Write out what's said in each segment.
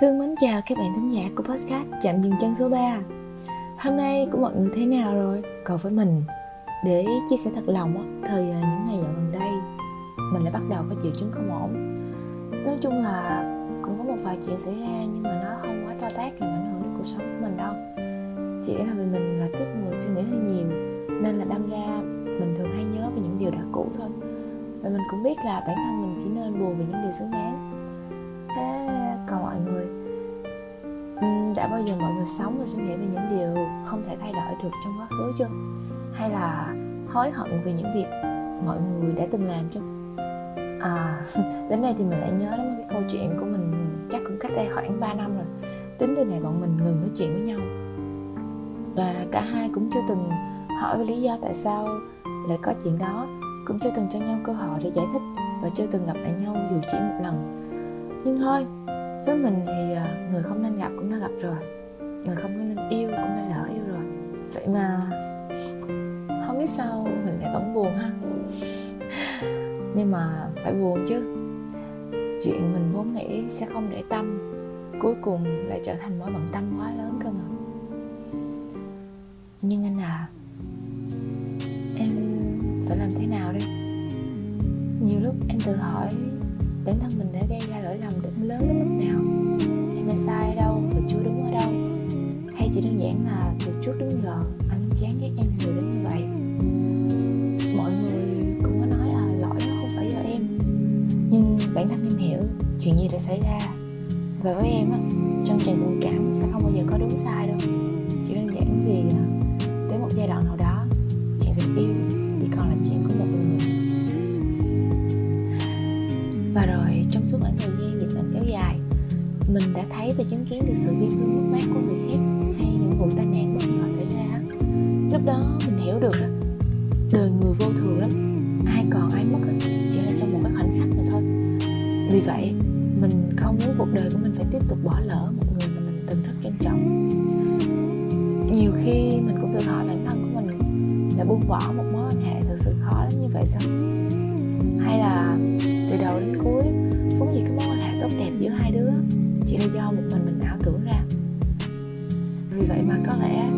Thương mến chào các bạn thính giả của podcast Chạm dừng chân số 3 Hôm nay của mọi người thế nào rồi? Còn với mình, Để chia sẻ thật lòng Thời à, những ngày dạo gần đây, Mình lại bắt đầu có triệu chứng không ổn. Nói chung là cũng có một vài chuyện xảy ra Nhưng mà nó không quá to tát làm ảnh hưởng đến cuộc sống của mình đâu. Chỉ là vì mình là tiếp người suy nghĩ hơi nhiều, Nên là đâm ra mình thường hay nhớ về những điều đã cũ thôi. Và mình cũng biết là bản thân mình chỉ nên buồn về những điều xứng đáng. Bao giờ mọi người sống và suy nghĩ về những điều không thể thay đổi được trong quá khứ chưa? Hay là hối hận vì những việc mọi người đã từng làm chưa? À đến đây thì mình lại nhớ đến cái câu chuyện của mình chắc cũng cách đây khoảng 3 năm rồi. Tính từ ngày bọn mình ngừng nói chuyện với nhau. Và cả hai cũng chưa từng hỏi về lý do tại sao lại có chuyện đó. Cũng chưa từng cho nhau cơ hội để giải thích và chưa từng gặp lại nhau dù chỉ một lần. Nhưng thôi với mình thì à, người không nên gặp cũng đã gặp rồi. Người không nên yêu cũng đã lỡ yêu rồi. Vậy mà không biết sao mình lại vẫn buồn ha. Nhưng mà phải buồn chứ. Chuyện mình vốn nghĩ sẽ không để tâm, cuối cùng lại trở thành mối bận tâm quá lớn cơ mà. Nhưng anh à em phải làm thế nào đây? Nhiều lúc em tự hỏi, bản thân mình đã gây ra lỗi lầm đến lớn đến mức nào? Sai ở đâu và chưa đúng ở đâu? Hay chỉ đơn giản là từ trước đến giờ anh chán ghét em nhiều đến như vậy? Mọi người cũng có nói là lỗi đó không phải do em. Nhưng bản thân em hiểu chuyện gì đã xảy ra. Và với em á, trong tràn tình cảm sẽ không bao giờ có đúng sai đâu. Chỉ đơn giản vì à, tới một giai đoạn nào đó, chuyện tình yêu chỉ còn là chuyện của một người. Và rồi, trong suốt khoảng thời gian mình đã thấy và chứng kiến được sự bi thương mất mát của người khác hay những vụ tai nạn bất ngờ xảy ra. Lúc đó mình hiểu được đời người vô thường lắm, ai còn ai mất chỉ là trong một cái khoảnh khắc mà thôi. Vì vậy, mình không muốn cuộc đời của mình phải tiếp tục bỏ lỡ một người mà mình từng rất trân trọng. Nhiều khi mình cũng tự hỏi bản thân của mình là buông bỏ một mối quan hệ thật sự khó lắm như vậy sao? Hay là từ đầu đến cuối, vốn gì cái mối quan hệ tốt đẹp giữa hai đứa chỉ là do một mình mình ảo tưởng ra. Vì vậy mà có lẽ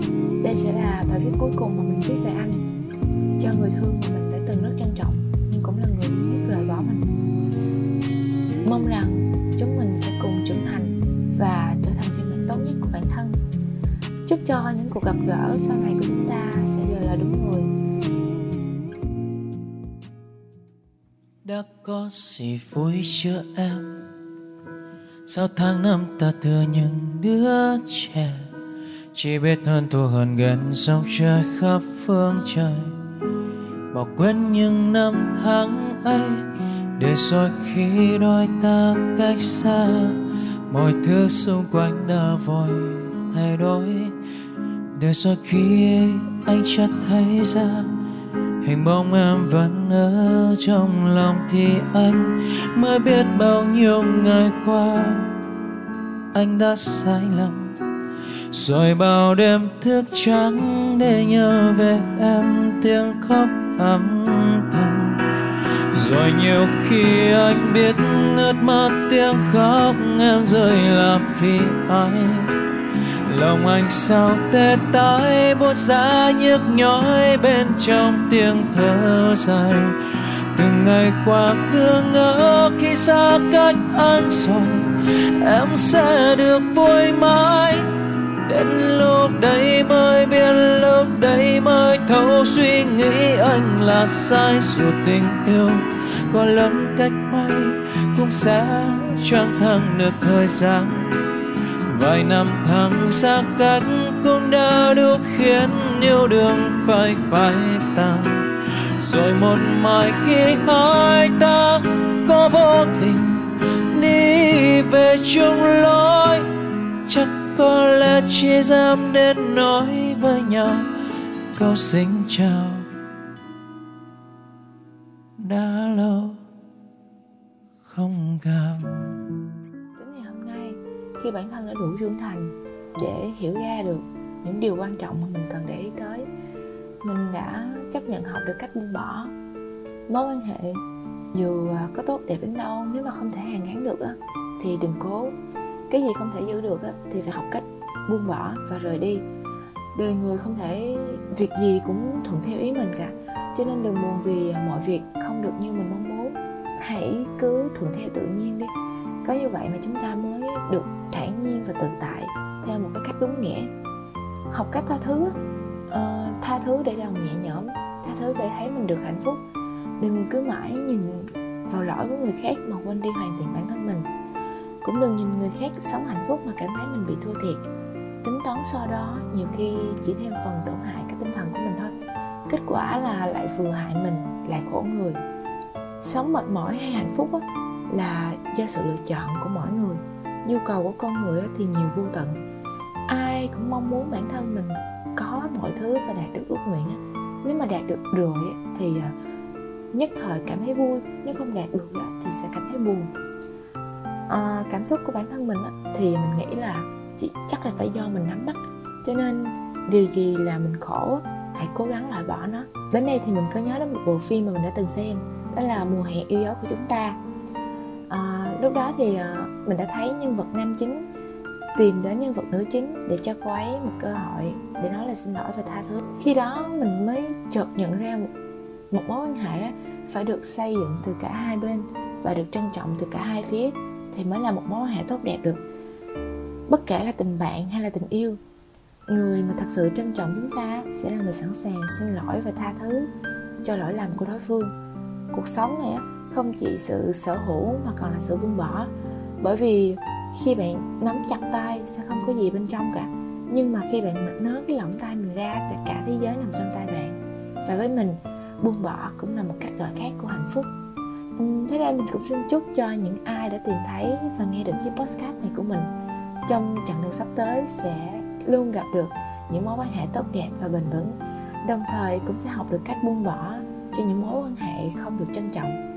đây sẽ là bài viết cuối cùng mà mình viết về anh, cho người thương mà mình đã từng rất trân trọng, nhưng cũng là người biết rời bỏ mình. Mong rằng chúng mình sẽ cùng trưởng thành và trở thành phiên bản tốt nhất của bản thân. Chúc cho những cuộc gặp gỡ sau này của chúng ta sẽ đều là đúng người. Đã có gì vui chưa em? Sao tháng năm ta tựa những đứa trẻ, chỉ biết hơn thua hơn ghen sóng trời khắp phương trời. Bỏ quên những năm tháng ấy, để rồi khi đôi ta cách xa, mọi thứ xung quanh đã vội thay đổi. Để rồi khi anh chợt thấy ra hình bóng em vẫn ở trong lòng thì anh mới biết bao nhiêu ngày qua anh đã sai lầm. Rồi bao đêm thức trắng để nhớ về em, tiếng khóc âm thầm. Rồi nhiều khi anh biết nước mắt tiếng khóc em rơi làm vì anh lòng anh sao tê tái buốt giá nhức nhói bên trong tiếng thở dài. Từng ngày qua cứ ngỡ khi xa cách anh rồi, em sẽ được vui mãi. Đến lúc đây mới biết, lúc đây mới thấu suy nghĩ anh là sai dù tình yêu có lớn cách mấy cũng sẽ chẳng thăng được thời gian vài năm tháng xa cách cũng đã đủ khiến yêu đương phải phai tàn. Rồi một mai khi hai ta có vô tình đi về chung lối, chắc có lẽ chỉ dám đến nói với nhau câu xin chào. Đã lâu không gặp khi bản thân đã đủ trưởng thành để hiểu ra được những điều quan trọng mà mình cần để ý tới mình đã chấp nhận học được cách buông bỏ. Mối quan hệ dù à, có tốt đẹp đến đâu nếu mà không thể hàn gắn được á thì đừng cố. Cái gì không thể giữ được á, thì phải học cách buông bỏ và rời đi. Đời người không thể việc gì cũng thuận theo ý mình cả cho nên đừng buồn vì mọi việc không được như mình mong muốn. Hãy cứ thuận theo tự nhiên đi có như vậy mà chúng ta mới được thản nhiên và tự tại theo một cái cách đúng nghĩa. Học cách tha thứ uh, tha thứ để lòng nhẹ nhõm tha thứ để thấy mình được hạnh phúc. Đừng cứ mãi nhìn vào lỗi của người khác mà quên đi hoàn thiện bản thân mình. Cũng đừng nhìn người khác sống hạnh phúc mà cảm thấy mình bị thua thiệt. Tính toán so đó nhiều khi chỉ thêm phần tổn hại cái tinh thần của mình thôi. Kết quả là lại vừa hại mình lại khổ người. Sống mệt mỏi hay hạnh phúc á, là do sự lựa chọn của mỗi người nhu cầu của con người thì nhiều vô tận. Ai cũng mong muốn bản thân mình có mọi thứ và đạt được ước nguyện nếu mà đạt được rồi thì à, nhất thời cảm thấy vui nếu không đạt được thì sẽ cảm thấy buồn. À, cảm xúc của bản thân mình thì mình nghĩ là chỉ chắc là phải do mình nắm bắt. Cho nên điều gì là mình khổ hãy cố gắng loại bỏ nó. Đến đây thì mình có nhớ đến một bộ phim mà mình đã từng xem đó là mùa hè yêu dấu của chúng ta lúc đó thì ờ, mình đã thấy nhân vật nam chính tìm đến nhân vật nữ chính để cho cô ấy một cơ hội để nói là xin lỗi và tha thứ. Khi đó mình mới chợt nhận ra một, một mối quan hệ phải được xây dựng từ cả hai bên và được trân trọng từ cả hai phía thì mới là một mối quan hệ tốt đẹp được. Bất kể là tình bạn hay là tình yêu người mà thật sự trân trọng chúng ta sẽ là người sẵn sàng xin lỗi và tha thứ cho lỗi lầm của đối phương. Cuộc sống này không chỉ sự sở hữu mà còn là sự buông bỏ. Bởi vì khi bạn nắm chặt tay sẽ không có gì bên trong cả. Nhưng mà khi bạn nới cái lỏng tay mình ra thì cả thế giới nằm trong tay bạn. Và với mình, buông bỏ cũng là một cách gọi khác của hạnh phúc. Ừ, thế ra mình cũng xin chúc cho những ai đã tìm thấy và nghe được chiếc podcast này của mình. Trong chặng đường sắp tới sẽ luôn gặp được những mối quan hệ tốt đẹp và bền vững. Đồng thời cũng sẽ học được cách buông bỏ cho những mối quan hệ không được trân trọng.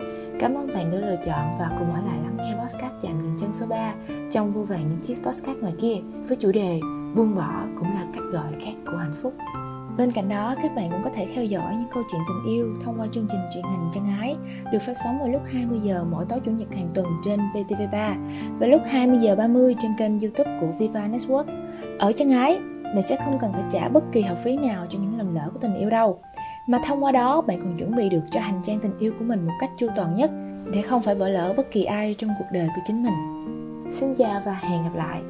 Cảm ơn bạn đã lựa chọn và cùng ở lại lắng nghe podcast chạm dừng chân số 3 trong vô vàn những chiếc podcast ngoài kia với chủ đề buông bỏ cũng là cách gọi khác của hạnh phúc. Bên cạnh đó, các bạn cũng có thể theo dõi những câu chuyện tình yêu thông qua chương trình truyền hình Chân Ái được phát sóng vào lúc 20 giờ mỗi tối chủ nhật hàng tuần trên VTV3 và lúc 20 giờ 30 trên kênh YouTube của Viva Network. Ở Chân Ái, mình sẽ không cần phải trả bất kỳ học phí nào cho những lầm lỡ của tình yêu đâu mà thông qua đó, bạn còn chuẩn bị được cho hành trang tình yêu của mình một cách chu toàn nhất để không phải bỏ lỡ bất kỳ ai trong cuộc đời của chính mình. Xin chào và hẹn gặp lại.